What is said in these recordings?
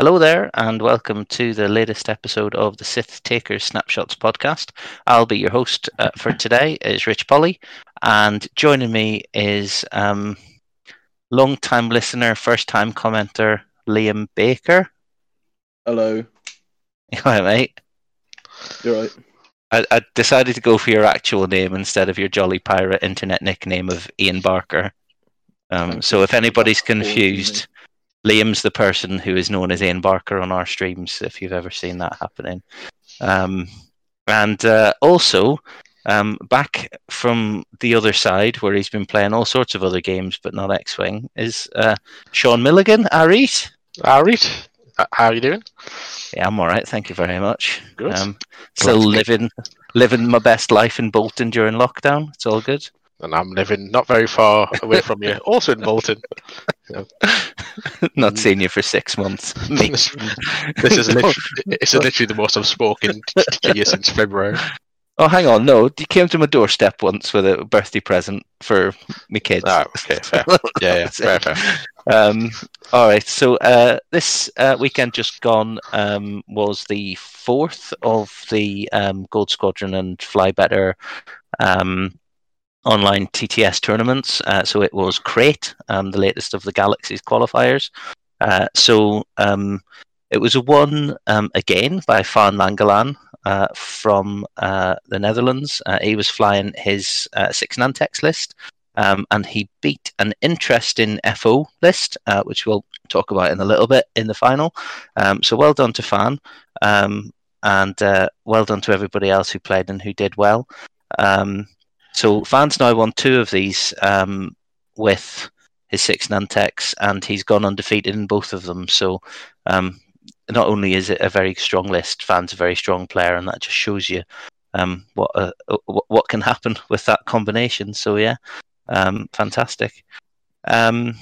Hello there, and welcome to the latest episode of the Sith Takers Snapshots podcast. I'll be your host uh, for today. Is Rich Polly, and joining me is um, long-time listener, first-time commenter Liam Baker. Hello. Hi, mate. You're right. I, I decided to go for your actual name instead of your Jolly Pirate internet nickname of Ian Barker. Um, so if anybody's that for me. confused, Liam's the person who is known as Ian Barker on our streams, if you've ever seen that happening. Um, and uh, also, um, back from the other side, where he's been playing all sorts of other games, but not X Wing, is uh, Sean Milligan. Arit? Arit, uh, how are you doing? Yeah, I'm all right. Thank you very much. Good. Um, still be- living living my best life in Bolton during lockdown. It's all good. And I'm living not very far away from you, also in Bolton. not seen you for six months. This this is literally, it's literally the most I've spoken to you since February. Oh, hang on. No, you came to my doorstep once with a birthday present for me kids. Ah, okay, fair. Yeah, yeah, fair, fair. Um, all right. So uh, this uh, weekend just gone um, was the fourth of the um, Gold Squadron and Fly Better um, online TTS tournaments. Uh, so it was Crait, um, the latest of the Galaxies qualifiers. Uh, so um, it was won um, again by Fan Langelaan uh, from uh, the Netherlands. Uh, he was flying his uh, six Nantex list. Um, and he beat an interesting FO list, which we'll talk about in a little bit in the final. Um, so well done to Fan, um, and well done to everybody else who played and who did well. Um, so Fan's now won two of these um, with his six Nantex, and he's gone undefeated in both of them. So um, not only is it a very strong list, Fan's a very strong player, and that just shows you um, what uh, what can happen with that combination. So yeah, um, fantastic. Um,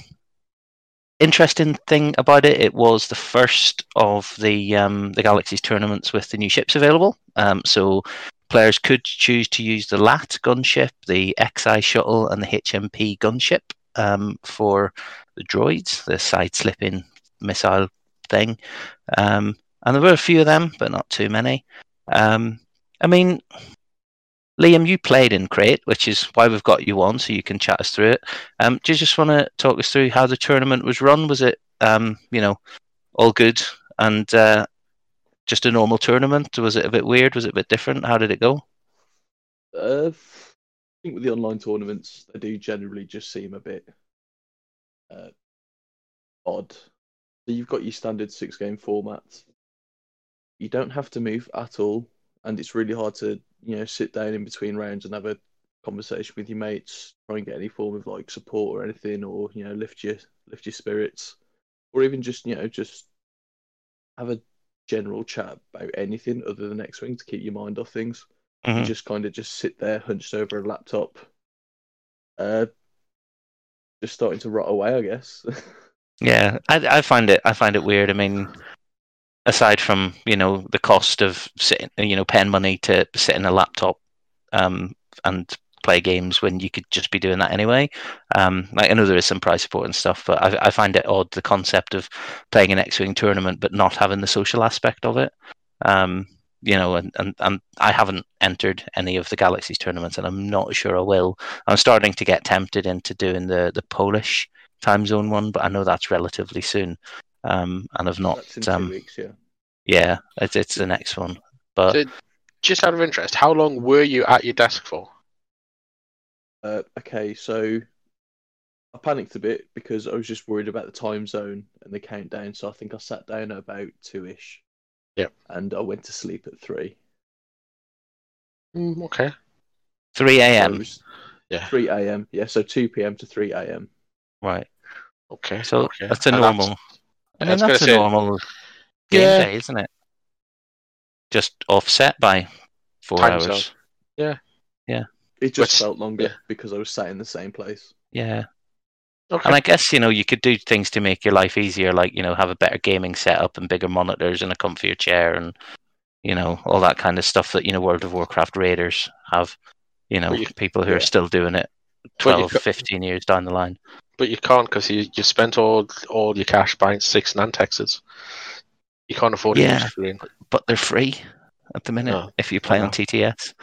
interesting thing about it, it was the first of the um, the Galaxies tournaments with the new ships available. So players could choose to use the LAT gunship, the XI shuttle, and the HMP gunship um, for the droids, the side slipping missile thing. Um, and there were a few of them, but not too many. Um, I mean, Liam, you played in Crait, which is why we've got you on, so you can chat us through it. Um, do you just want to talk us through how the tournament was run? Was it, um, you know, all good and uh, just a normal tournament? Was it a bit weird? Was it a bit different? How did it go? Uh, I think with the online tournaments, they do generally just seem a bit uh, odd. So you've got your standard six game format. You don't have to move at all, and it's really hard to you know sit down in between rounds and have a conversation with your mates, try and get any form of like support or anything, or you know lift your lift your spirits, or even just you know just have a general chat about anything other than X Wing to keep your mind off things Mhm. you just kind of just sit there hunched over a laptop uh just starting to rot away i guess Yeah, I, I find it. I find it weird. I mean, aside from you know the cost of sitting, you know, paying money to sit in a laptop um, and play games when you could just be doing that anyway. Um, like I know there is some prize support and stuff, but I, I find it odd the concept of playing an X-wing tournament but not having the social aspect of it. Um, you know, and, and, and I haven't entered any of the Galaxies tournaments, and I'm not sure I will. I'm starting to get tempted into doing the the Polish time zone one, but I know that's relatively soon. Um, and I've not. that's in two Um, weeks yeah yeah, it's, it's the next one. But So, just out of interest, how long were you at your desk for? Uh okay so i panicked a bit because i was just worried about the time zone and the countdown so i think i sat down at about two-ish Yep. and i went to sleep at three Mm, okay. 3 a.m. was Yeah. 3 a.m yeah so 2 p.m to 3 a.m Right. Okay. So okay. that's a And normal. I I mean, that's a say- normal game Yeah. day, isn't it? Just offset by four Time hours. zone. It just But- felt longer yeah. because i was sat in the same place Yeah. Okay. And I guess, you know, you could do things to make your life easier, like, you know, have a better gaming setup and bigger monitors and a comfier chair and, you know, all that kind of stuff that, you know, World of Warcraft raiders have, you know, you- people who yeah. are still doing it Well, 12, co- 15 years down the line. But you can't because you, you spent all all your cash buying six Nantexes. You can't afford to Yeah. use Green. but they're free at the minute Oh, if you play on. TTS.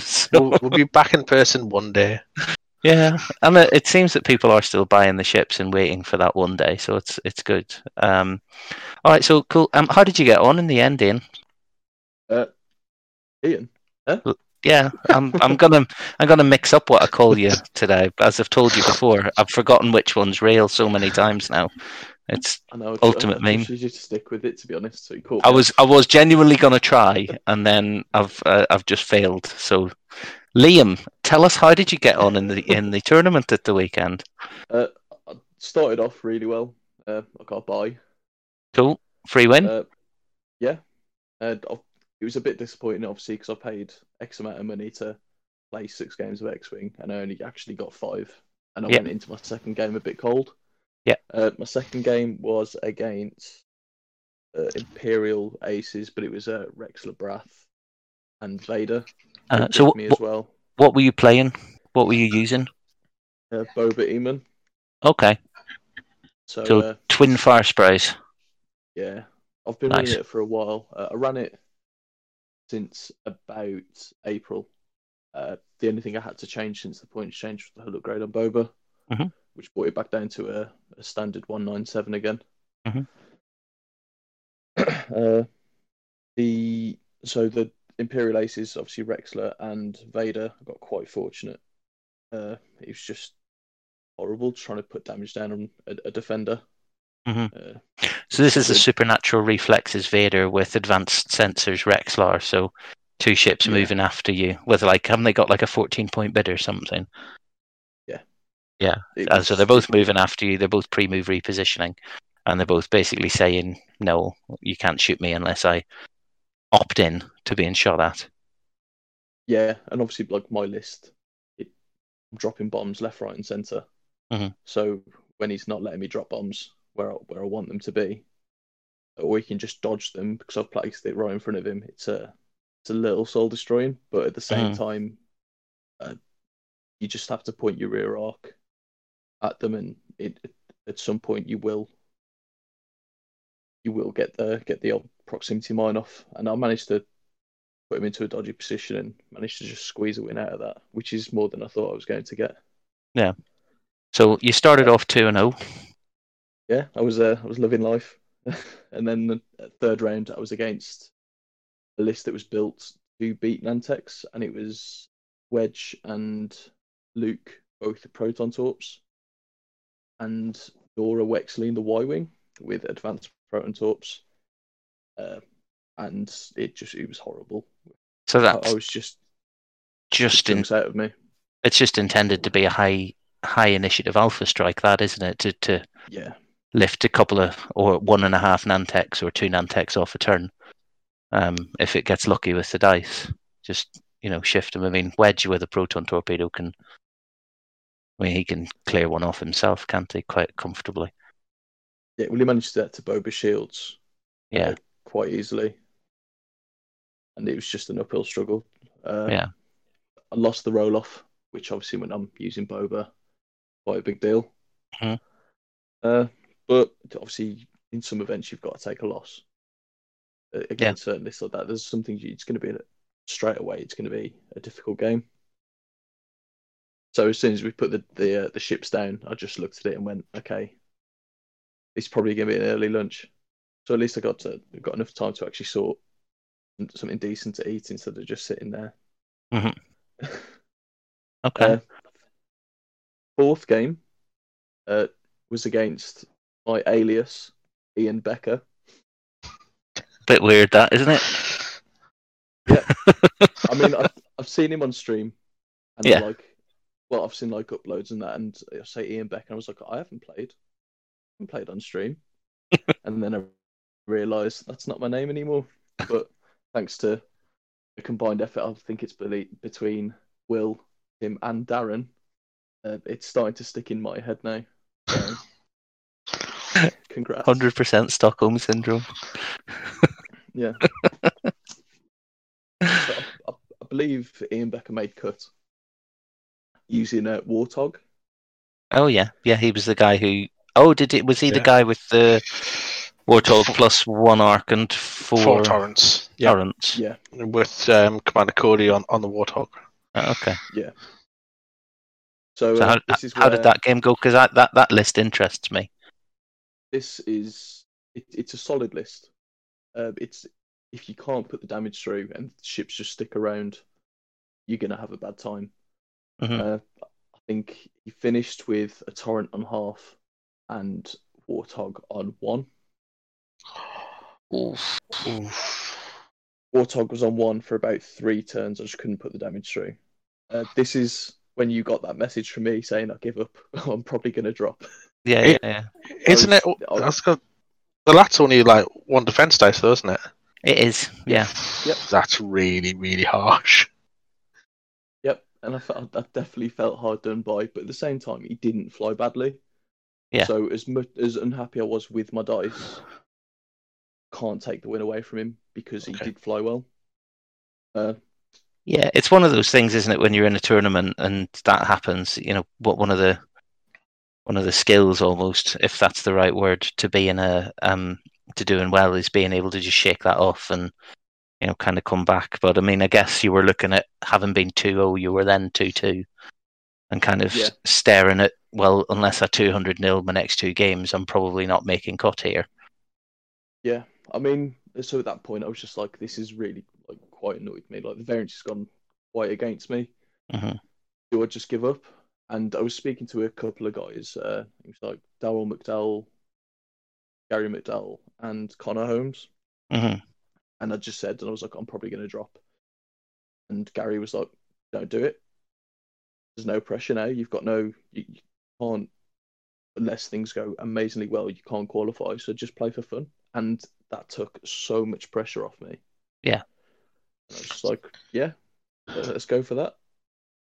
So, We'll, we'll be back in person one day. yeah, and it, it seems that people are still buying the ships and waiting for that one day, so it's it's good. Um, all right, so cool. Um, how did you get on in the end, Ian? Ian. Yeah, I'm I'm gonna I'm gonna mix up what I call you today. As I've told you before, I've forgotten which one's real so many times now. It's I know. Ultimate meme. Should just stick with it, to be honest. So you caught I was I was genuinely gonna try, and then I've uh, I've just failed. So, Liam, tell us how did you get on in the in the tournament at the weekend? Uh, I started off really well. Uh, I got a buy. Cool, free win. Uh, yeah, it was a bit disappointing, obviously, because I paid X amount of money to play six games of X Wing, and I only actually got five. And I Yeah. went into my second game a bit cold. Yeah. Uh, my second game was against uh, Imperial Aces, but it was uh, Rexler Brath and Vader. Uh, so, what, me as well. what were you playing? What were you using? Uh, Boba Emon. Okay, So, So- uh, twin fire sprays. Yeah, I've been Nice. running it for a while. Uh, I ran it since about April. Uh, the only thing I had to change since the points change was the hull upgrade on Boba, Mhm. Which brought it back down to a, a standard 197 again. Mhm. uh, the so the Imperial Aces, obviously Rexler and Vader, got quite fortunate. Uh, it was just horrible trying to put damage down on a, a defender. Mhm. Uh, So this is the Good. supernatural reflexes Vader with advanced sensors Rexler. So two ships Yeah. moving after you with like haven't they got like a fourteen point bid or something? It Uh, so they're both moving after you. They're both pre-move repositioning, and they're both basically saying, "No, you can't shoot me unless I opt in to being shot at." Yeah, and obviously, like my list, it, I'm dropping bombs left, right, and center. Mhm. So when he's not letting me drop bombs where I, where I want them to be, or he can just dodge them because I've placed it right in front of him. It's a it's a little soul destroying, but at the same Mhm. time, uh, you just have to point your rear arc at them, and it, at some point you will you will get the get the old proximity mine off. And I managed to put him into a dodgy position and managed to just squeeze a win out of that, which is more than I thought I was going to get. Yeah. So you started off two and oh. zero. Yeah, I was uh, I was living life, and then the third round I was against a list that was built to beat Nantex, and it was Wedge and Luke, both the Proton Torps, and Norra Wexley in the Y Wing with advanced Proton Torps, uh, and it just it was horrible. So I, I was just just in, out of me. it's just intended to be a high high initiative alpha strike, that isn't it? To to Yeah, lift a couple of or one and a half Nantex or two Nantex off a turn. Um, if it gets lucky with the dice, just you know shift them. I mean, Wedge with a proton torpedo can. I mean, he can clear one off himself, can't he? Quite comfortably. yeah. Well, he managed that to Boba Shields. Yeah, quite easily, and it was just an uphill struggle. Uh, yeah, I lost the roll off, which obviously when I'm using Boba, quite a big deal. Mhm. Uh, but obviously, in some events, you've got to take a loss. Uh, Again, certain lists like that, there's something you- it's going to be straight away. It's going to be a difficult game. So as soon as we put the the, uh, the ships down, I just looked at it and went, okay, it's probably going to be an early lunch. So at least I got to got enough time to actually sort something decent to eat instead of just sitting there. Mhm. okay. Uh, fourth game uh, was against my alias Ian Becker. Bit weird, that isn't it? Yeah. I mean, I've, I've seen him on stream, and Yeah. like, well, I've seen like uploads and that, and I say Ian Becker, and I was like, I haven't played, I haven't played on stream, and then I realised that's not my name anymore. But thanks to a combined effort, I think it's between Will, him, and Darren. Uh, it's starting to stick in my head now. So, congrats. Hundred percent Stockholm syndrome. Yeah. So I, I, I believe Ian Becker made cut using a Warthog. Oh yeah, yeah. He was the guy who. Oh, did it? Was he the guy with the Warthog Four- plus one arc and four, Four torrents. Yeah. torrents. Yeah. With um, Commander Cody on, on the Warthog. Uh, Okay. So, So uh, how, this is how did that game go? Because that, that that list interests me. this is it, it's a solid list. Uh, it's if you can't put the damage through and ships just stick around, you're gonna have a bad time. Mhm. Uh, I think he finished with a torrent on half and warthog on one. Oof. Warthog was on one for about three turns. I just couldn't put the damage through. Uh, this is when you got that message from me saying I give up. I'm probably gonna drop. Yeah, It- yeah, Isn't it? I was- That's got, the lat's only like one defense dice, though, isn't it? it is. Yeah, Yep. That's really, really harsh. And I felt I definitely felt hard done by, but at the same time, he didn't fly badly. Yeah. So as much as unhappy I was with my dice, can't take the win away from him because he Okay. did fly well. Uh, yeah. It's one of those things, isn't it? When you're in a tournament and that happens, you know, what one of the one of the skills almost, if that's the right word, to be in a um to doing well is being able to just shake that off and you know kind of come back. But I mean, I guess you were looking at having been 2-0, you were then 2-2 and kind of Yeah. staring at well, unless I 200 nil my next two games, I'm probably not making cut here. yeah, I mean, so at that point, I was just like, this is really like quite annoyed me. Like the variance has gone quite against me. Mhm. Do I just give up? And I was speaking to a couple of guys. Uh, it was like Daryl McDowell, Gary McDowell, and Connor Holmes. hmm And I just said, and I was like, I'm probably going to drop. And Gary was like, don't do it. There's no pressure now. You've got no, you, you can't, unless things go amazingly well, you can't qualify. So just play for fun. And that took so much pressure off me. Yeah. And I was just like, yeah, let's go for that.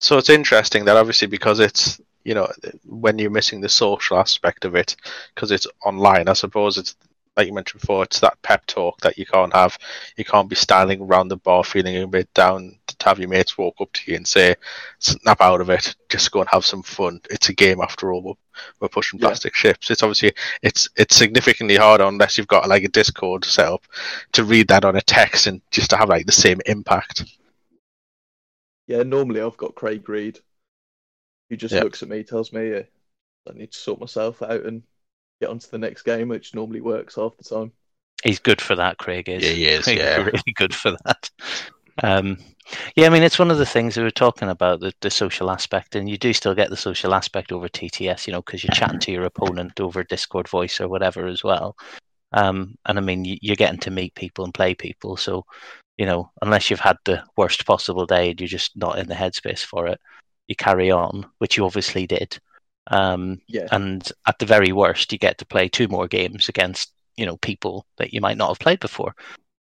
So it's interesting that obviously because it's you know when you're missing the social aspect of it because it's online. I suppose it's like you mentioned before. It's that pep talk that you can't have. You can't be standing around the bar feeling a bit down to have your mates walk up to you and say, "Snap out of it. Just go and have some fun. It's a game after all. We're, we're pushing Yeah. plastic ships." It's obviously it's it's significantly harder unless you've got like a Discord set up to read that on a text and just to have like the same impact. Yeah, normally I've got Craig Reed, who just Yeah. looks at me, tells me I need to sort myself out and get on to the next game, which normally works half the time. He's good for that, Craig is. Yeah, he is, He's yeah. really good for that. Um, yeah, I mean, it's one of the things we were talking about the, the social aspect, and you do still get the social aspect over TTS, you know, because you're chatting to your opponent over Discord voice or whatever as well. Um, and I mean, you, you're getting to meet people and play people, so you know, unless you've had the worst possible day and you're just not in the headspace for it, you carry on, which you obviously did. Um, Yeah, and at the very worst, you get to play two more games against you know people that you might not have played before.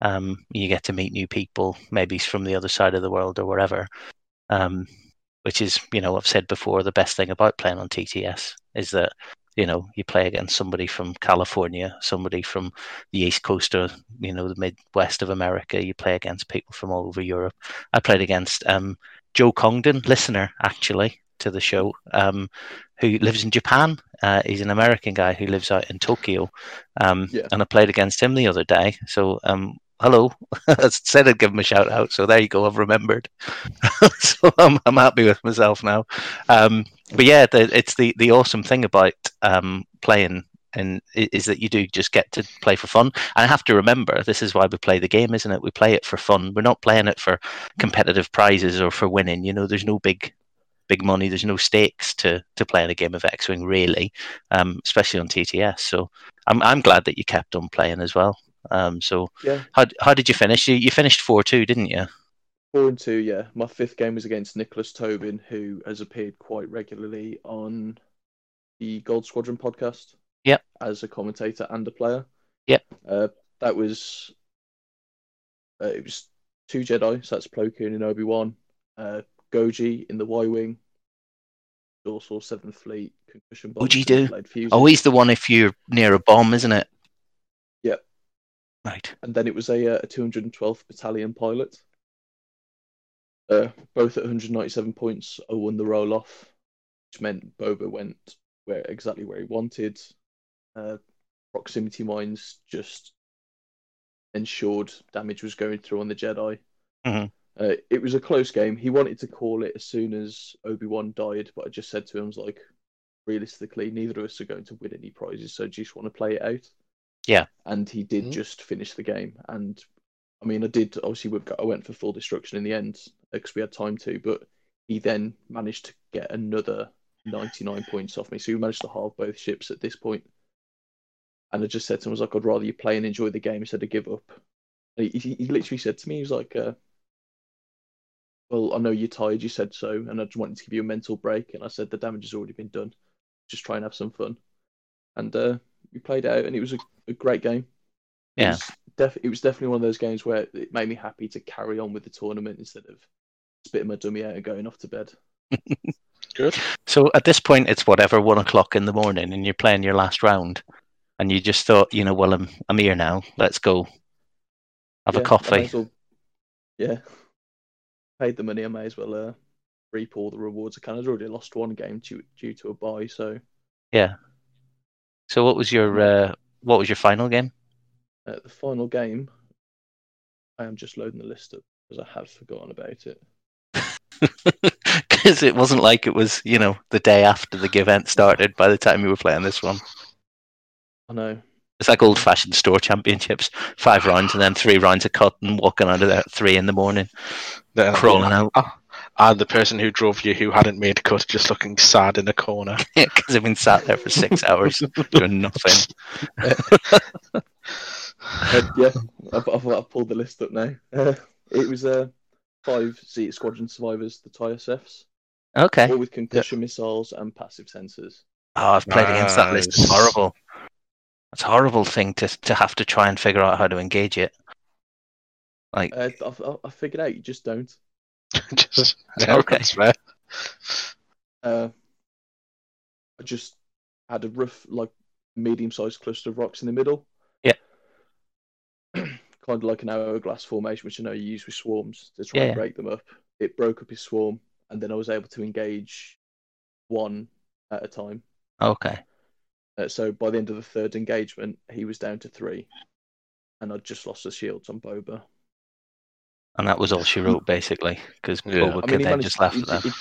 Um, you get to meet new people, maybe from the other side of the world or wherever. Um, which is, you know, I've said before, the best thing about playing on TTS is that you know you play against somebody from California, somebody from the east coast or you know the midwest of America. You play against people from all over Europe. I played against um, Joe Congdon, listener actually to the show, um, who lives in Japan. Uh, he's an American guy who lives out in Tokyo, um, Yeah. and I played against him the other day. So, um, hello, I said I'd give him a shout out. So there you go. I've remembered. so I'm I'm happy with myself now. Um, but yeah, the, it's the the awesome thing about um, playing. And is that you do just get to play for fun? And I have to remember, this is why we play the game, isn't it? We play it for fun. We're not playing it for competitive prizes or for winning. You know, there's no big big money. There's no stakes to to playing a game of X Wing really, um, especially on TTS. So I'm I'm glad that you kept on playing as well. Um, so yeah. how how did you finish? You you finished four two, didn't you? Four and two, yeah. My fifth game was against Nicholas Tobin, who has appeared quite regularly on the Gold Squadron podcast. Yep. As a commentator and a player. Yep. Uh, that was uh, it was two Jedi, so that's Plo Koon and Obi Wan, uh, Goji in the Y Wing, also Seventh Fleet concussion bomb. Goji do? Oh, he's the one if you're near a bomb, isn't it? Yep. Right. and then it was a, uh, a 212th Battalion pilot. Uh, both at 197 points, I won the roll off, which meant Boba went where exactly where he wanted. Uh, proximity mines just ensured damage was going through on the Jedi. Mhm. Uh, it was a close game. He wanted to call it as soon as Obi Wan died, but I just said to him, I was like, realistically, neither of us are going to win any prizes, so do you just want to play it out? Yeah. And he did Mhm. just finish the game. And I mean, I did obviously, we I went for full destruction in the end because we had time to, but he then managed to get another 99 points off me. So we managed to halve both ships at this point. And I just said to him, I was like, I'd rather you play and enjoy the game instead of give up. He, he, he literally said to me, he was like, uh, Well, I know you're tired, you said so, and I just wanted to give you a mental break. And I said, The damage has already been done. Just try and have some fun. And uh, we played out, and it was a, a great game. It Yeah. was def- it was definitely one of those games where it made me happy to carry on with the tournament instead of spitting my dummy out and going off to bed. Good. So at this point, it's whatever one o'clock in the morning, and you're playing your last round, and you just thought, you know, well, I'm I'm here now. Let's go have Yeah, a I may coffee. well- yeah, paid the money. I may as well uh, reap all the rewards. I can. I'd already lost one game due, due to a buy, so Yeah. So what was your uh, what was your final game? uh, the final game. I am just loading the list up because I had forgotten about it. Because it wasn't like it was, you know, the day after the event started. By the time you were playing this one, I know. It's like old-fashioned store championships: five rounds and then three rounds of cut and walking out of there at three in the morning, Then- crawling out And the person who drove you who hadn't made a cut just looking sad in a corner. because they've been sat there for six hours doing nothing. Uh, yeah, I've, I've, I've pulled the list up now. Uh, it was uh, five Sea Squadron survivors, the TISFs, Okay. all with concussion missiles and passive sensors. Oh, I've played against that list. It's horrible. It's a horrible thing to to have to try and figure out how to engage it. Like, Uh, I've, I've- I figured out you just don't. just, yeah, Okay. that's fair. Uh, I just had a rough, like, medium-sized cluster of rocks in the middle. Yeah. kind of like an hourglass formation, which I know you use with swarms to try Yeah, and yeah. break them up. It broke up his swarm, and then I was able to engage one at a time. okay. Uh, so by the end of the third engagement, he was down to three, and I'd just lost the shields on Boba. And that was all she wrote, basically, because Yeah. Boba I mean, could he then managed. just laugh he, at them. he-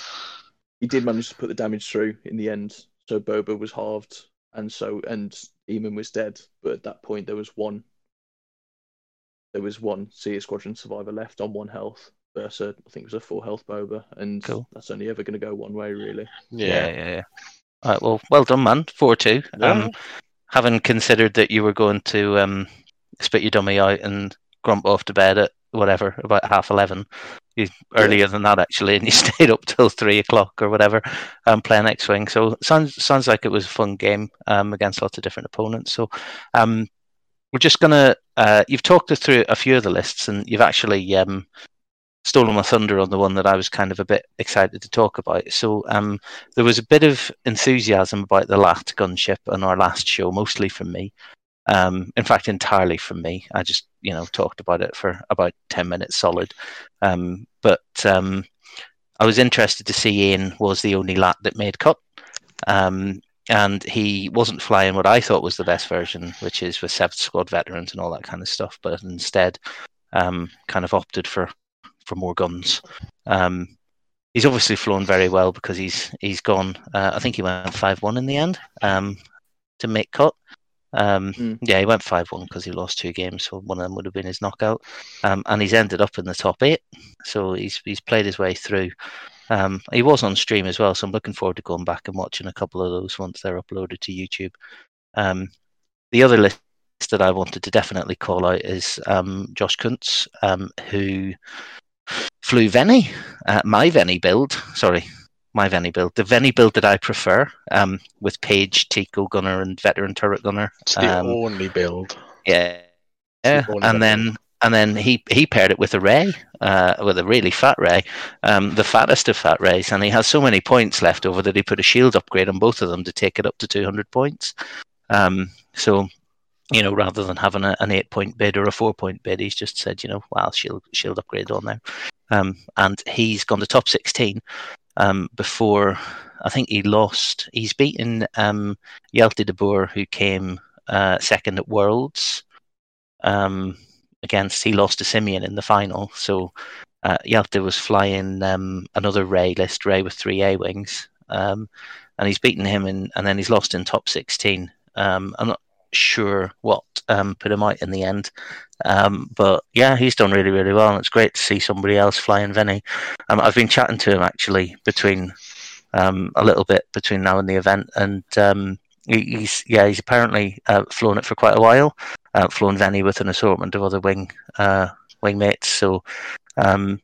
he did manage to put the damage through in the end. So Boba was halved, and so and Emon was dead. But at that point, there was one. There was one Sea Squadron survivor left on one health versus I think it was a full health Boba, and Cool. that's only ever going to go one way, really. Yeah, Yeah. yeah, yeah. All right, well, well done, man. Four two. Um, having considered that you were going to um, spit your dummy out and grump off to bed at whatever about half eleven, you, earlier than that actually, and you stayed up till three o'clock or whatever, um, playing X Wing. So sounds sounds like it was a fun game um, against lots of different opponents. So um, we're just gonna. Uh, you've talked us through a few of the lists, and you've actually um, stolen my thunder on the one that I was kind of a bit excited to talk about. So um, there was a bit of enthusiasm about the Lat gunship on our last show, mostly from me. Um, in fact, entirely from me. I just, you know, talked about it for about ten minutes solid. Um, but um, I was interested to see Ian was the only Lat that made cut, um, and he wasn't flying what I thought was the best version, which is with Seventh Squad veterans and all that kind of stuff. But instead, um, kind of opted for for more guns. Um, he's obviously flown very well because he's he's gone. Uh, I think he went five one in the end um, to make cut. Um, Mm. Yeah, he went five one because he lost two games, so one of them would have been his knockout. Um, and he's ended up in the top eight, so he's he's played his way through. Um, he was on stream as well, so I'm looking forward to going back and watching a couple of those once they're uploaded to YouTube. Um, the other list that I wanted to definitely call out is um, Josh Kuntz, um, who flew Vennie, uh, my Vennie build. Sorry, my Vennie build, the Vennie build that I prefer, um, with Paige, Tico Gunner, and Veteran Turret Gunner. It's the Um, only build. yeah, yeah, and then and then he he paired it with a Rey, uh, with a really fat Rey, um, the fattest of fat Reys, and he has so many points left over that he put a shield upgrade on both of them to take it up to 200 points. Um, so, you know, rather than having a, an eight point bid or a four point bid, he's just said, you know, well, she'll she'll upgrade on there, um, and he's gone to top 16 um, before. I think he lost. He's beaten um, Jelte de Boer, who came uh, second at Worlds. Um, against he lost to Simeon in the final, so uh, Jelte was flying um, another Rey list, Rey with three A wings, um, and he's beaten him in, and then he's lost in top sixteen. Um, I'm not sure what um, put him out in the end, um, but yeah, he's done really really well, and it's great to see somebody else flying Vennie. Um, I've been chatting to him actually between um, a little bit between now and the event, and um, he, he's yeah he's apparently uh, flown it for quite a while, uh, flown Vennie with an assortment of other wing uh, wing mates. So, um,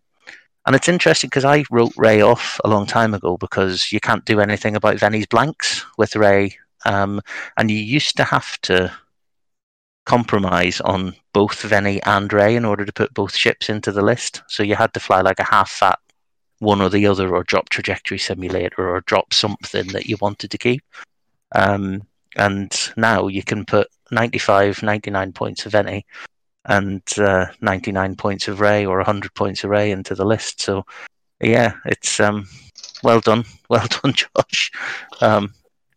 and it's interesting because I wrote Rey off a long time ago because you can't do anything about Vennie's blanks with Rey, um, and you used to have to compromise on both Vennie and Rey in order to put both ships into the list. So you had to fly like a half fat one or the other, or drop trajectory simulator, or drop something that you wanted to keep. Um, and now you can put 95, 99 points of any and uh, 99 points of Rey or 100 points of Rey into the list. So, yeah, it's um, well done. Well done, Josh. Um,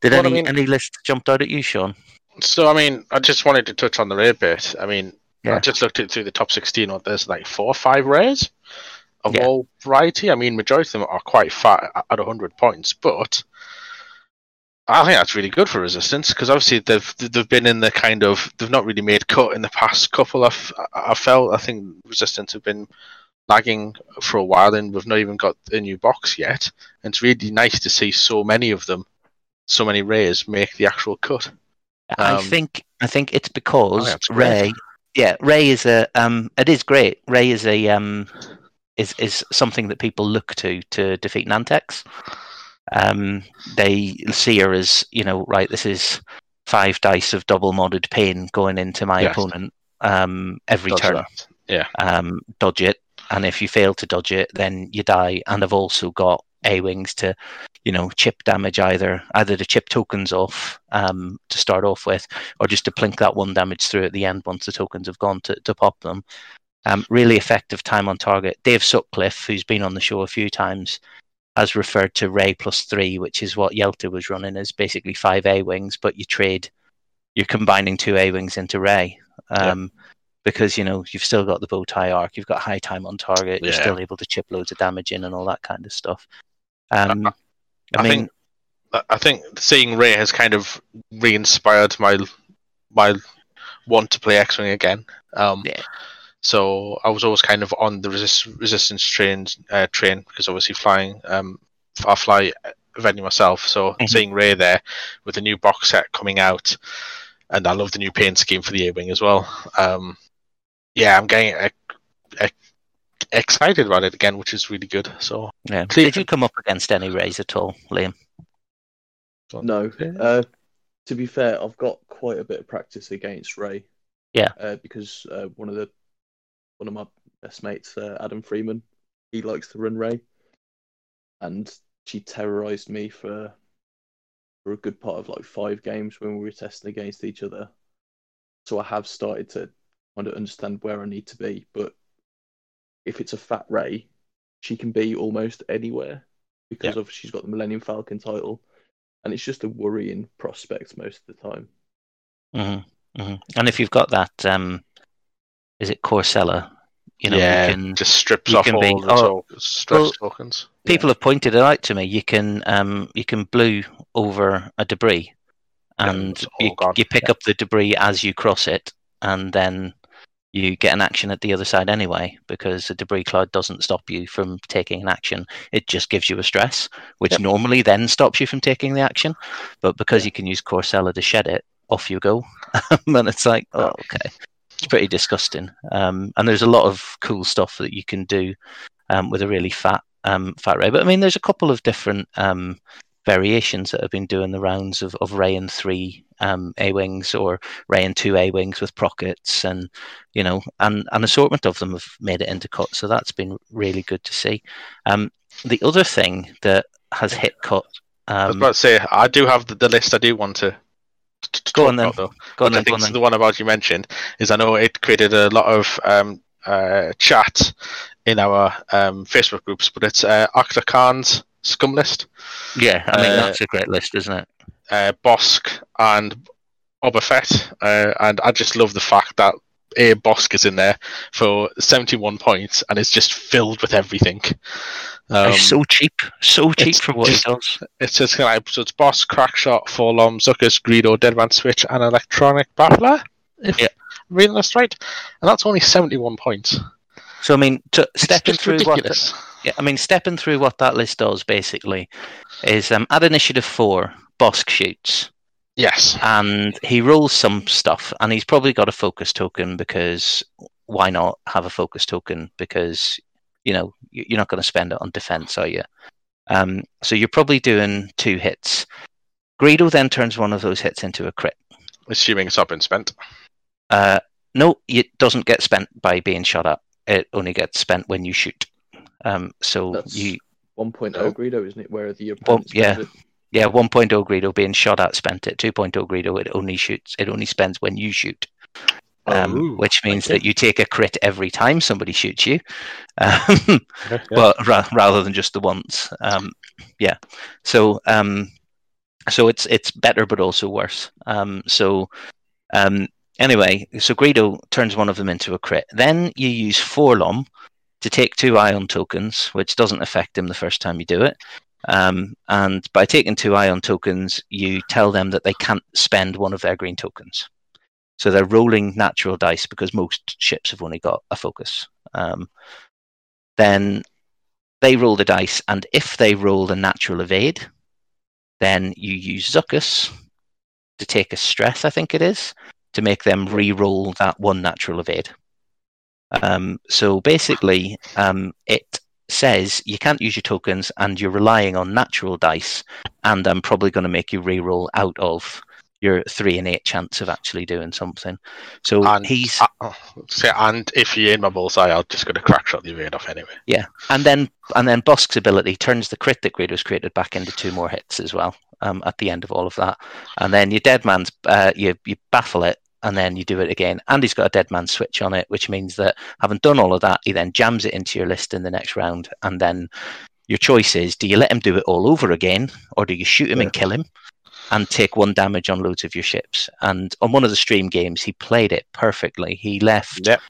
did Well, I any, mean- any list jumped out at you, Sean? So I mean, I just wanted to touch on the rare bit. I mean, Yeah. I just looked at through the top sixteen. Or there's like four or five rares of Yeah. all variety. I mean, majority of them are quite fat at hundred points, but I think that's really good for resistance because obviously they've they've been in the kind of they've not really made cut in the past couple. I've I felt I think resistance have been lagging for a while and we've not even got a new box yet. And it's really nice to see so many of them, so many Reys make the actual cut. I Um, think I think it's because great. Rey. Yeah, Rey is a. Um, it is great. Rey is a. Um, is is something that people look to to defeat Nantex. Um, they see her as you know, right. This is five dice of double modded pain going into my Yes. opponent um, every Does turn. that. Yeah. Um, dodge it, and if you fail to dodge it, then you die. And I've also got A wings to, you know, chip damage either either to chip tokens off um, to start off with, or just to plink that one damage through at the end once the tokens have gone to, to pop them. Um, really effective time on target. Dave Sutcliffe, who's been on the show a few times, has referred to Rey plus three, which is what Jelte was running as basically five A wings, but you trade, you're combining two A wings into Rey. Um, Because you know you've still got the bow tie arc, you've got high time on target, you're still able to chip loads of damage in and all that kind of stuff. Um, I, I mean, think I- think seeing Rey has kind of re-inspired my my want to play X-wing again. Um, Yeah. So I was always kind of on the resist, resistance train uh, train because obviously flying um, I fly Vennie myself. So Mhm. seeing Rey there with the new box set coming out, and I love the new paint scheme for the A-wing as well. Um, yeah, I'm getting uh, uh, excited about it again, which is really good. So yeah. Cle- Did you come up against any Reys at all, Liam? No. Uh, to be fair, I've got quite a bit of practice against Rey. Yeah. Uh, because uh, one of the one of my best mates, uh, Adam Freeman, he likes to run Rey, and she terrorized me for for a good part of like five games when we were testing against each other. So I have started to kind of understand where I need to be, but if it's a fat Rey, she can be almost anywhere because of she's got the Millennium Falcon title and it's just a worrying prospect most of the time. hmm hmm And if you've got that, um, is it Korr Sella? You know, yeah, you can. just strips you off can all be- the oh, to- stress well, tokens. People have pointed it out to me. You can, um, you can blue over a debris, and it's you, you pick up the debris as you cross it, and then you get an action at the other side anyway, because the debris cloud doesn't stop you from taking an action. It just gives you a stress, which Yep. normally then stops you from taking the action. But because you can use Korr Sella to shed it, off you go. and it's like, oh, okay. It's pretty disgusting. Um, and there's a lot of cool stuff that you can do um, with a really fat um, fat Rey. But I mean, there's a couple of different um, variations that have been doing the rounds of, of Rey and three um, A wings or Rey and two A wings with prockets, and you know, and an assortment of them have made it into cut. So that's been really good to see. Um, the other thing that has hit cut. I was Um, about to say I do have the, the list. I do want to, Go on then. about though. go on Which I then, go on think then. the one about you mentioned is I know it created a lot of um, uh, chat in our um, Facebook groups, but it's uh, Khan's scum list. Yeah, I mean uh, that's a great list, isn't it? uh, Bossk and Boba Fett, uh, and I just love the fact that a Bossk is in there for 71 points and it's just filled with everything. Um, It's so cheap, so cheap for what he just- does. it's just like, so it's Boss, Crackshot, 4-LOM, Zuckuss, Greedo, Deadman Switch, and Electronic Baffler. If Yeah. I'm reading this right, and that's only 71 points. So I mean, to, stepping just through what ridiculous. yeah, I mean, stepping through what that list does basically is um, at initiative four, Bossk shoots. Yes. and he rolls some stuff and he's probably got a focus token because why not have a focus token because you know you- you're not going to spend it on defense are you um, so you're probably doing two hits greedo then turns one of those hits into a crit Assuming it's not been spent. uh, no it doesn't get spent by being shot at it only gets spent when you shoot um, so That's- you 1.0 No. Greedo, isn't it? Where the Well, opponent yeah. spends it. yeah 1.0 greedo being shot at spent it 2.0 greedo it only shoots it only spends when you shoot um, Oh, which means okay. that you take a crit every time somebody shoots you, um, Okay, yeah. but ra- rather than just the once. Um, yeah, so um, so it's it's better, but also worse. Um, so um, anyway, so Greedo turns one of them into a crit. Then you use 4-LOM to take two ion tokens, which doesn't affect them the first time you do it. Um, and by taking two ion tokens, you tell them that they can't spend one of their green tokens. So they're rolling natural dice because most ships have only got a focus. Um, then they roll the dice, and if they roll the natural evade, then you use Zuckuss to take a stress, I think it is, to make them re-roll that one natural evade. Um, so basically, um, it says you can't use your tokens, and you're relying on natural dice, and I'm probably going to make you re-roll out of your three and eight chance of actually doing something. So And he's uh, oh, say, and if you're in my bullseye, I'll just go to crack shot the evade off anyway. Yeah, and then and then Bossk's ability turns the crit that Greedo's created back into two more hits as well. Um, at the end of all of that, and then your dead man's uh, you you baffle it, and then you do it again. And he's got a dead man switch on it, which means that having done all of that, he then jams it into your list in the next round, and then your choice is: do you let him do it all over again, or do you shoot him and kill him? And take one damage on loads of your ships. And on one of the stream games, he played it perfectly. He left Yep.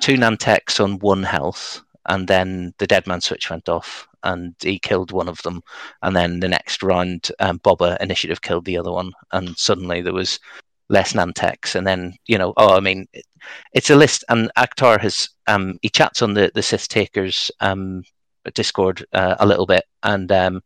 two Nantex on one health, and then the dead man switch went off, and he killed one of them. And then the next round, um, Boba initiative killed the other one, and suddenly there was less Nantex. And then you know, oh, I mean, it, it's a list. And Akhtar has um, he chats on the the Sith Takers um, Discord uh, a little bit, and um,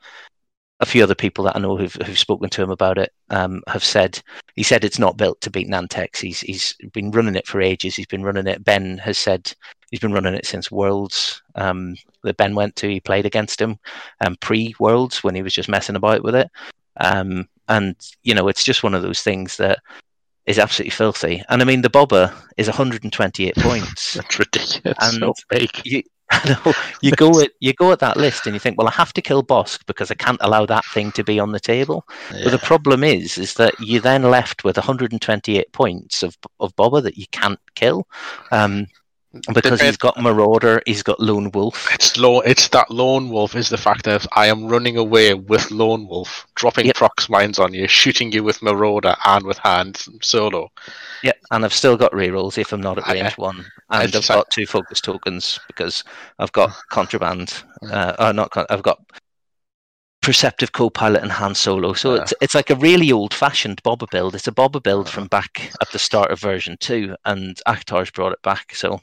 a few other people that I know who've, who've spoken to him about it um, have said he said it's not built to beat Nantex. He's he's been running it for ages. He's been running it. Ben has said he's been running it since Worlds um, that Ben went to. He played against him um, pre Worlds when he was just messing about with it. Um, and you know, it's just one of those things that is absolutely filthy. And I mean, the Boba is 128 points. That's ridiculous. And- big. You, know, you go at you go at that list and you think, well, I have to kill Bossk because I can't allow that thing to be on the table. But the problem is, is that you're then left with 128 points of of Boba that you can't kill, um, because he's got Marauder, he's got Lone Wolf. It's lone. It's that lone wolf is the fact that I am running away with lone wolf, dropping Yep. prox mines on you, shooting you with marauder and with Han Solo. Yeah, and I've still got rerolls if I'm not at I- range one, and I've got two focus tokens because I've got contraband. Uh, uh, not con- I've got perceptive co-pilot and Han Solo. So Yeah. it's it's like a really old-fashioned Boba build. It's a Boba build from back at the start of version two, and Akhtar's brought it back. So,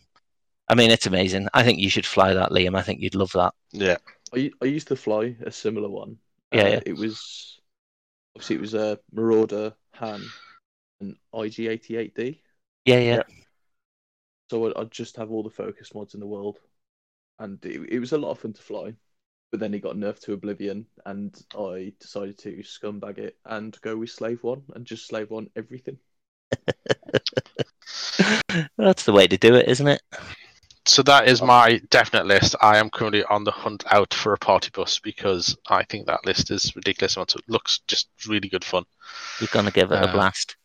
I mean, it's amazing. I think you should fly that, Liam. I think you'd love that. Yeah, I, I used to fly a similar one. Yeah, Uh, yeah. It was obviously it was a Marauder Han and IG88D. Yeah, yeah. So I'd, I'd just have all the focus mods in the world, and it, it was a lot of fun to fly. But then it got nerfed to Oblivion, and I decided to scumbag it and go with Slave One and just Slave One everything. That's the way to do it, isn't it? So that is my definite list. I am currently on the hunt out for a party bus because I think that list is ridiculous. It looks just really good fun. You're gonna give it a Uh, blast.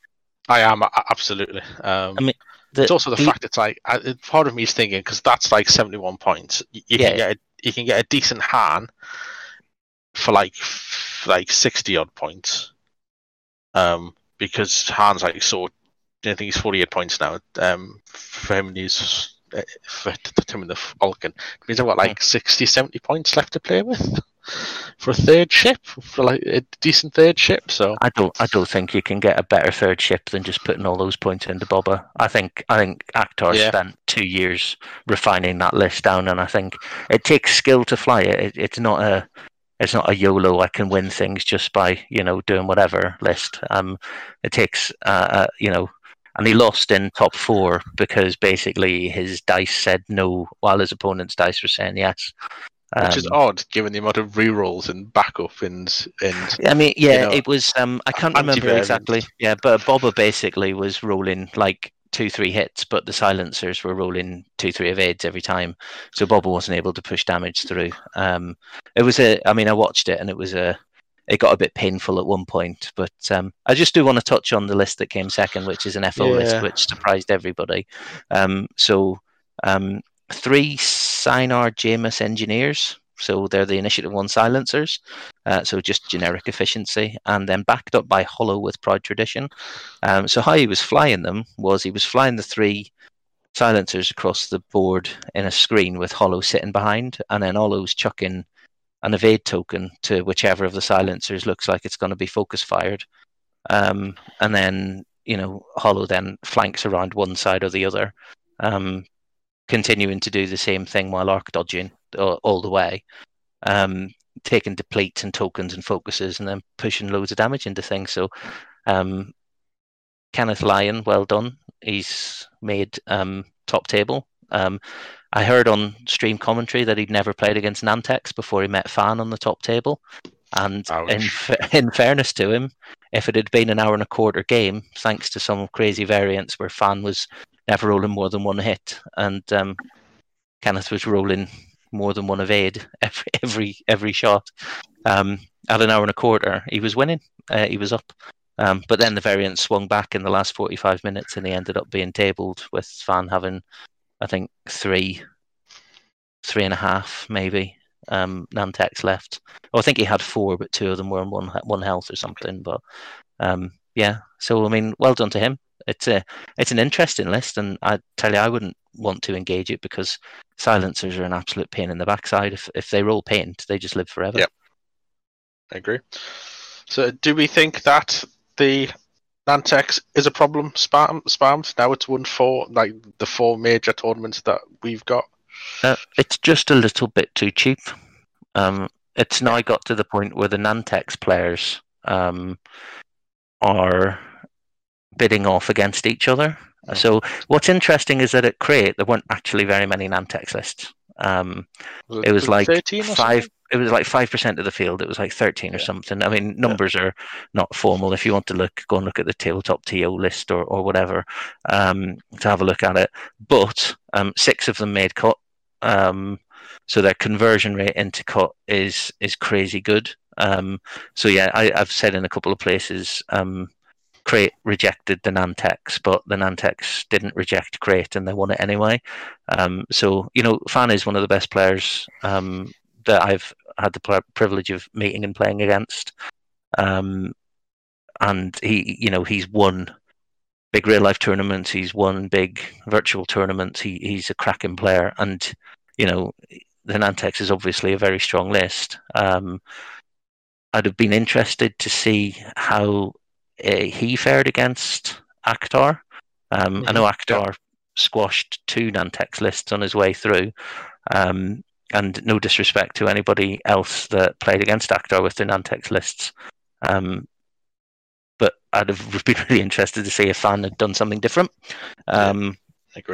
I am absolutely. Um, I mean, The, it's also the the- fact it's like I- part of me is thinking because that's like seventy-one points. You, you Yeah. can get a, you can get a decent Han for like f- like sixty odd points. Um, because Han's like so. I think he's forty eight points now. Um, for him, he's for in the Falcon. It means I've got like 60, 70 points left to play with for a third ship, for like a decent third ship. So I don't, I don't think you can get a better third ship than just putting all those points into Boba. I think, I think Akhtar Yeah. spent two years refining that list down, and I think it takes skill to fly it. it it's not a, it's not a YOLO. I can win things just by you know doing whatever list. Um, it takes, uh, uh you know. And he lost in top four because basically his dice said no, while his opponent's dice were saying yes. which is Um, odd given the amount of rerolls and backup and and I mean, yeah, know, it was. Um, I can't remember exactly. Yeah, but Boba basically was rolling like two, three hits, but the silencers were rolling two, three evades every time. So Boba wasn't able to push damage through. Um, it was a. I mean, I watched it and it was a. It got a bit painful at one point, but um, I just do want to touch on the list that came second, which is an FO list, which surprised everybody. Um, so um, three Sienar-Jaemus engineers. So they're the Initiative One silencers. Uh, so just generic efficiency, and then backed up by Holo with Proud Tradition. Um, so how he was flying them was he was flying the three silencers across the board in a screen with Holo sitting behind, and then Holo's chucking an evade token to whichever of the silencers looks like it's going to be focus fired, um, and then you know Holo then flanks around one side or the other, um, continuing to do the same thing while arc dodging all, all the way. Um, taking depletes and tokens and focuses and then pushing loads of damage into things. So um, Kenneth Lyon, well done. He's made um, top table. Um, I heard on stream commentary that he'd never played against Nantex before he met Fan on the top table. And in, in fairness to him, if it had been an hour and a quarter game, thanks to some crazy variants where Fan was never rolling more than one hit, and um, Kenneth was rolling more than one evade every every every shot. Um, at an hour and a quarter, he was winning. Uh, he was up. Um, but then the variant swung back in the last 45 minutes and he ended up being tabled with Fan having, I think, three, three and a half, maybe, um, Nantex left. Well, I think he had four, but two of them were on one, one health or something. But um, yeah, so I mean, well done to him. It's a it's an interesting list, and I tell you, I wouldn't want to engage it because silencers are an absolute pain in the backside. If if they roll paint, they just live forever. Yep. I agree. So, do we think that the Nantex is a problem spam spammed? Now it's won four, like the four major tournaments that we've got. Uh, it's just a little bit too cheap. Um, it's now got to the point where the Nantex players um, are bidding off against each other. Mm. So what's interesting is that at Crait there weren't actually very many Nantex lists. Um, it was like 13 or five. something? It was like five percent of the field. It was like thirteen or Yeah. something. I mean, numbers are not formal. If you want to look, go and look at the tabletop TO list or, or whatever um, to have a look at it. But um, six of them made cut, um, so their conversion rate into cut is is crazy good. Um, so yeah, I, I've said in a couple of places, um, Crait rejected the Nantex, but the Nantex didn't reject Crait, and they won it anyway. Um, so you know, Fan is one of the best players um, that I've had the privilege of meeting and playing against. Um, and he, you know, he's won big real life tournaments. He's won big virtual tournaments. He he's a cracking player, and you know, the Nantex is obviously a very strong list. Um, I'd have been interested to see how uh, he fared against Akhtar. Um, I know Akhtar squashed two Nantex lists on his way through. Um, and no disrespect to anybody else that played against Akhtar with the Nantex lists. Um, but I'd have been really interested to see if Fan had done something different. Um,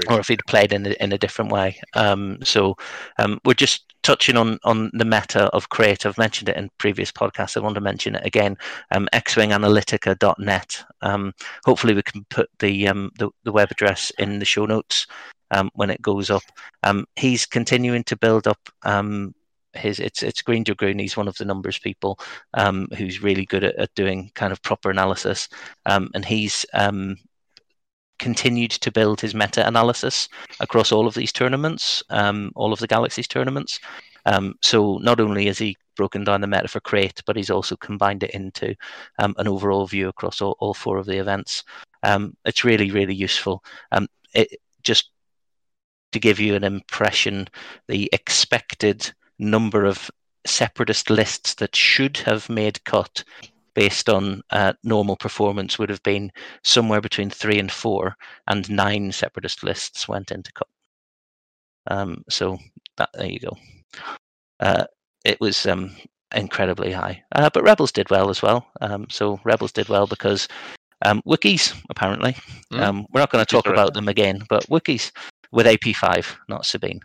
or if he'd played in a, in a different way. Um, so um, we're just touching on on the meta of Crait. I've mentioned it in previous podcasts. I want to mention it again. Um, xwinganalytica.net. Um, hopefully, we can put the, um, the the web address in the show notes um, when it goes up. Um, he's continuing to build up. Um, his it's it's Green Dragoon. He's one of the numbers people um, who's really good at, at doing kind of proper analysis, um, and he's um, continued to build his meta analysis across all of these tournaments, all of the Galaxies tournaments. So not only has he broken down the meta for Crait, but he's also combined it into an overall view across all, all four of the events. It's really, really useful. It just to give you an impression, the expected number of separatist lists that should have made cut based on uh, normal performance would have been somewhere between three and four, and nine separatist lists went into cut. Um, so that there you go. Uh, it was um, incredibly high, uh, but Rebels did well as well. Um, so Rebels did well because um, Wookiees apparently. Mm. we're not going to talk about them again, but Wookiees with AP5, not Sabine.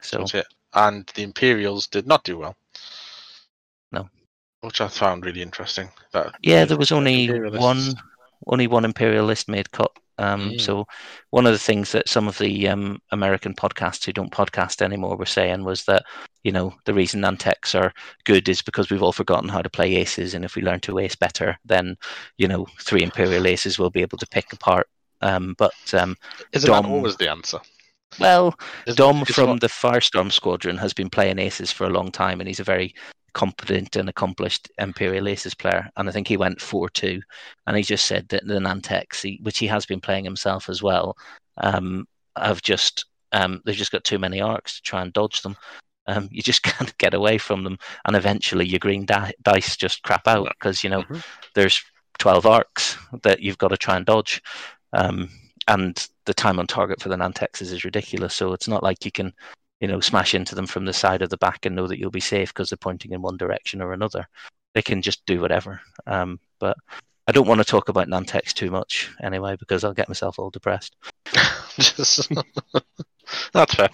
So That's it. And the Imperials did not do well. No. Which I found really interesting. That yeah, there was only one only one imperialist made cut. Um, Mm. So one of the things that some of the um, American podcasts who don't podcast anymore were saying was that you know the reason Nantex are good is because we've all forgotten how to play aces, and if we learn to ace better, then you know three imperial aces will be able to pick apart. Um, but um, Isn't that always the answer? Well, Dom it's from the Firestorm Squadron has been playing aces for a long time, and he's a very competent and accomplished Imperial Aces player. And I think he went four two, and he just said that the Nantex, he- which he has been playing himself as well, um, have just um, they've just got too many arcs to try and dodge them. Um, you just can't get away from them, and eventually your green di- dice just crap out because you know Mhm. there's twelve arcs that you've got to try and dodge. Um, and the time on target for the Nantexes is ridiculous. So it's not like you can, you know, smash into them from the side of the back and know that you'll be safe because they're pointing in one direction or another. They can just do whatever. Um, but I don't want to talk about Nantex too much anyway because I'll get myself all depressed. Just- That's fair.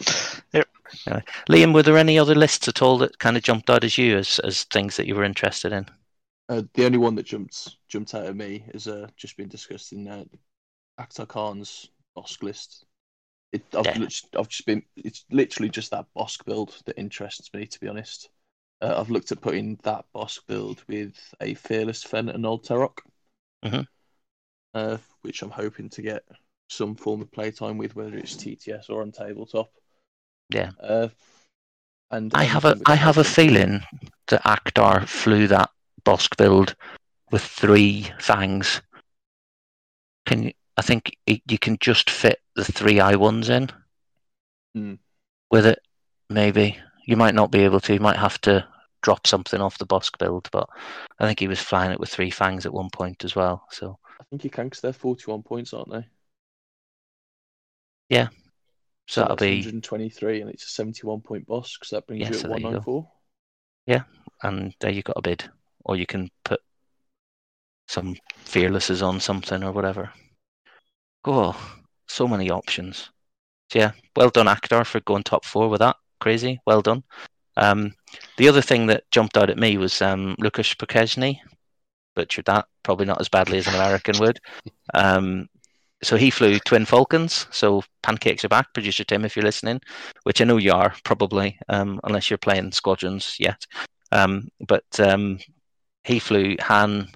Liam, were there any other lists at all that kind of jumped out as you as, as things that you were interested in? Uh, the only one that jumped jumped out at me is uh, just been discussed in uh, Akhtar Khan's Bossk list. It, I've, Yeah. I've just been. It's literally just that Bossk build that interests me, to be honest. Uh, I've looked at putting that Bossk build with a Fearless Fenn and Old Teroch, Mhm. uh, which I'm hoping to get some form of playtime with, whether it's TTS or on tabletop. Yeah. Uh, and I have a I have a feeling that Akhtar flew that Bossk build with three fangs. Can you, I think it, you can just fit the three I ones in Hmm. with it? Maybe you might not be able to. You might have to drop something off the Bossk build, but I think he was flying it with three fangs at one point as well. So I think you can because they're 41 points, aren't they? Yeah. So that'll that's be 123, and it's a 71 point Bossk, so that brings Yeah, you so at you go. 194. and there you got a bid, or you can put some fearlesses on something or whatever. Oh, so many options. So yeah, well done, Akhtar, for going top four with that. Crazy, well done. Um, the other thing that jumped out at me was um, Lukasz. Butchered that, probably not as badly as an American would. Um, so he flew twin falcons. So pancakes are back, producer Tim, if you're listening, which I know you are probably, um, unless you're playing squadrons yet. Um, but um, he flew Han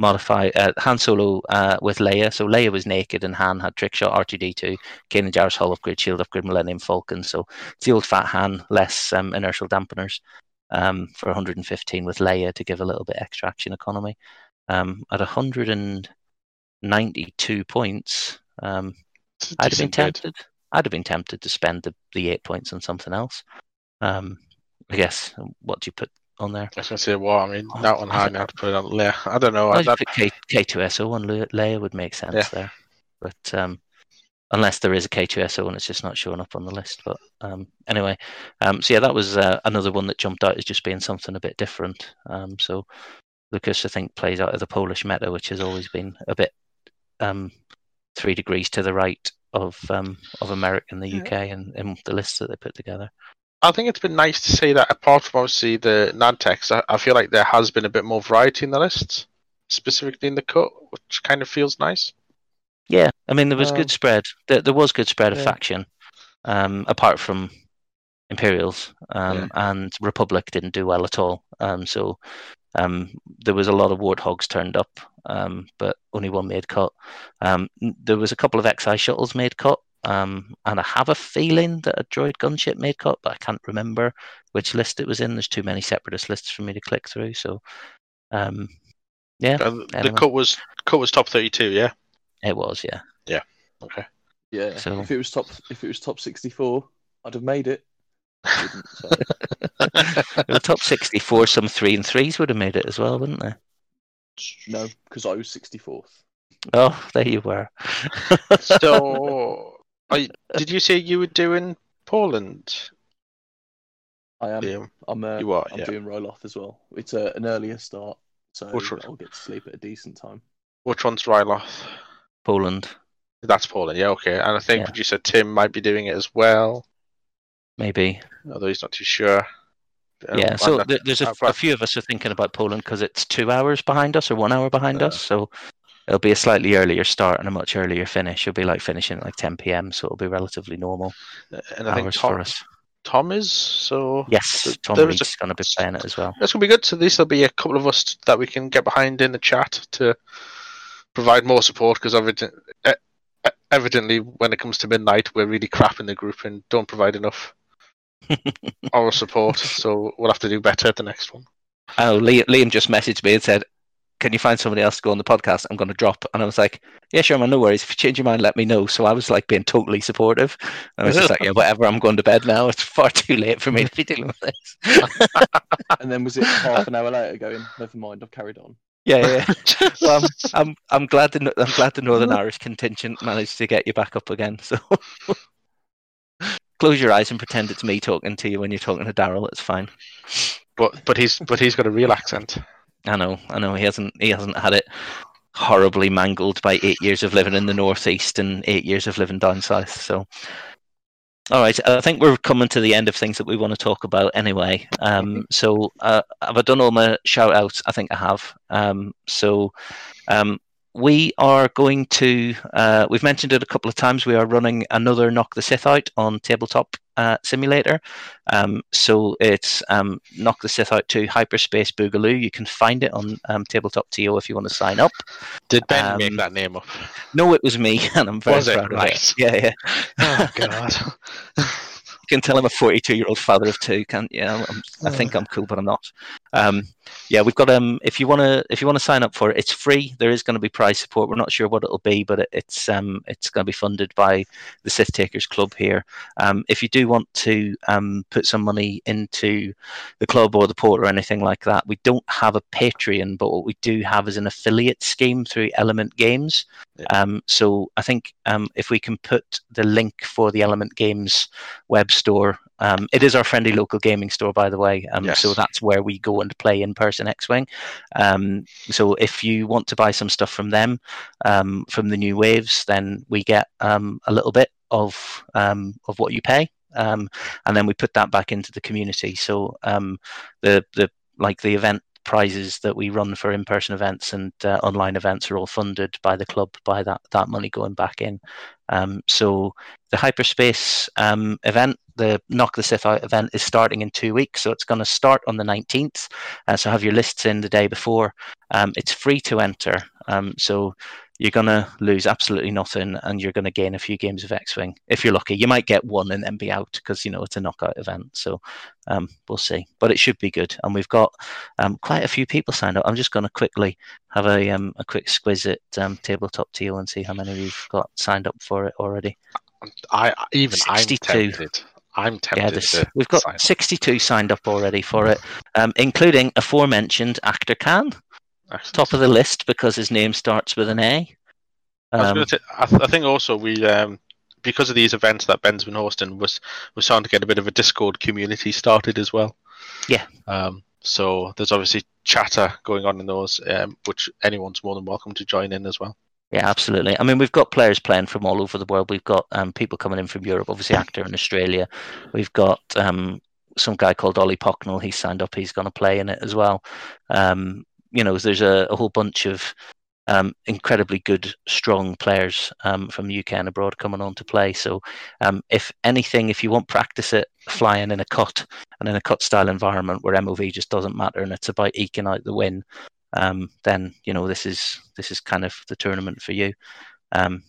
modify uh, Han Solo uh, with Leia. So Leia was naked, and Han had trick shot R2D2, Kanan Jarrus hull upgrade, shield upgrade, Millennium Falcon. So it's the old fat Han, less um, inertial dampeners um, for 115 with Leia to give a little bit extra action economy. Um, at 192 points, um, I'd have been decent bid. tempted. I'd have been tempted to spend the, the eight points on something else. Um, I guess. What do you put on there? I was going to say, well, I mean, Oh, that one I hard don't to put it on Leia. I don't know. I'd that, put K, K2SO on Leia would make sense Yeah. there. But um, unless there is a K2SO and it's just not showing up on the list. But um, anyway, um, so yeah, that was uh, another one that jumped out as just being something a bit different. Um, so Lucas, I think, plays out of the Polish meta, which has always been a bit um, three degrees to the right of um, of America and the Yeah. UK and, and the lists that they put together. I think it's been nice to see that apart from obviously the Nantex, I, I feel like there has been a bit more variety in the lists, specifically in the cut, which kind of feels nice. Yeah, I mean there was Um, good spread. There, there was good spread of yeah. faction, um, apart from Imperials, um, Yeah. and Republic didn't do well at all. Um, so um, there was a lot of warthogs turned up, um, but only one made cut. Um, there was a couple of XI shuttles made cut, Um, and I have a feeling that a droid gunship made cut, but I can't remember which list it was in. There's too many separatist lists for me to click through. So, um, yeah, Uh, the Anyway. cut was cut was top thirty-two. Yeah. it was. Yeah. Yeah. Okay. Yeah. So- If it was top, if it was top sixty-four, I'd have made it. Didn't, so. the top 64, some three and threes would have made it as well, wouldn't they? no, because I was sixty-fourth. Oh, there you were. So, are you- did you say you were doing Poland? I am. Liam? I'm. Uh, You are, I'm yeah. doing Ryloth as well. It's uh, an earlier start, so Which I'll get to sleep at a decent time. Which one's Ryloth? Poland, That's Poland. Yeah. Okay. And I think Yeah. producer Tim might be doing it as well, maybe. although he's not too sure. Um, yeah, I'm so not- there's a, a few of us are thinking about Poland because it's two hours behind us or one hour behind Uh. us. So it'll be a slightly earlier start and a much earlier finish. It'll be like finishing at like 10 p.m. So it'll be relatively normal and I think hours Tom, for us. Tom is so. Yes, Tom is was going to be playing it as well. That's gonna be good. So at least there'll be a couple of us that we can get behind in the chat to provide more support because evident, evidently when it comes to midnight we're really crap in the group and don't provide enough oral support. So we'll have to do better at the next one. Oh, Liam, Liam just messaged me and said, "Can you find somebody else to go on the podcast? I'm going to drop." And I was like, "Yeah, sure, man. No worries. If you change your mind, let me know." So I was like being totally supportive. I was just like, "Yeah, whatever. I'm going to bed now. It's far too late for me to be dealing with this." And then was it half an hour later going? Never mind, I've carried on. yeah, yeah. Well, I'm I'm glad the I'm glad the Northern Irish contingent managed to get you back up again. So close your eyes and pretend it's me talking to you when you're talking to Daryl. It's fine. but but he's but he's got a real accent. I know, I know. He hasn't he hasn't had it horribly mangled by eight years of living in the northeast and eight years of living down south. So, all right, I think we're coming to the end of things that we want to talk about anyway. Um, so, uh, have I done all my shout outs? I think I have. Um, so, um, we are going to, uh, we've mentioned it a couple of times, we are running another Knock the Sith Out on Tabletop uh, Simulator. Um, so it's um, Knock the Sith Out 2 Hyperspace Boogaloo. You can find it on um, Tabletop TO if you want to sign up. Did Ben Um, make that name up? No, it was me, and I'm very Was it? proud of Right. it. Yeah, yeah. Oh God. Can tell I'm a 42 year old father of two. Can't you? I'm, I think I'm cool, but I'm not. Um, yeah, we've got um. If you want to, if you want to sign up for it, it's free. There is going to be prize support. We're not sure what it'll be, but it, it's um, it's going to be funded by the Sith Takers Club here. Um, if you do want to um, put some money into the club or the port or anything like that, we don't have a Patreon, but what we do have is an affiliate scheme through Element Games. Yeah. Um, so I think um, if we can put the link for the Element Games web store, um, it is our friendly local gaming store, by the way. Um, Yes. So that's where we go and play in person X Wing. Um, so if you want to buy some stuff from them, um, from the new waves, then we get um, a little bit of um, of what you pay, um, and then we put that back into the community. So um, the the like the event prizes that we run for in-person events and uh, online events are all funded by the club by that that money going back in. Um, so the hyperspace um, event, the Knock the Sith Out event, is starting in two weeks. So it's going to start on the 19th. Uh, so have your lists in the day before. Um, it's free to enter. Um, so you're going to lose absolutely nothing and you're going to gain a few games of X Wing if you're lucky. You might get one and then be out because, you know, it's a knockout event. So um, we'll see. But it should be good. And we've got um, quite a few people signed up. I'm just going to quickly have a, um, a quick squiz at um, Tabletop TO and see how many we've got signed up for it already. I even 62. I'm tempted. I'm tempted. Yeah, this, we've got sign up. 62 signed up already for it, um, including aforementioned Akhtar Khan. Top of the list because his name starts with an A. I, was Um, gonna say, I, th- I think also we um, because of these events that Ben's been hosting, was we're starting to get a bit of a Discord community started as well. Yeah. Um, so there's obviously chatter going on in those, um, which anyone's more than welcome to join in as well. Yeah, absolutely. I mean, we've got players playing from all over the world. We've got um, people coming in from Europe, obviously, Akhtar in Australia. We've got um, some guy called Ollie Pocknell. He signed up. He's going to play in it as well. Um, you know, there's a, a whole bunch of um, incredibly good, strong players um, from the UK and abroad coming on to play. So, um, if anything, if you want practice it flying in a cut and in a cut style environment where MOV just doesn't matter and it's about eking out the win, um, then you know this is this is kind of the tournament for you. Um,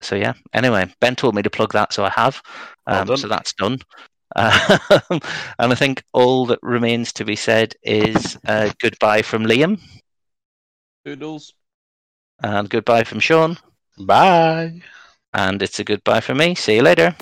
so yeah. Anyway, Ben told me to plug that, so I have. Well Um, so that's done. Uh, and I think all that remains to be said is uh, goodbye from Liam Doodles. and goodbye from Sean. Bye. And it's a goodbye from me. See you later.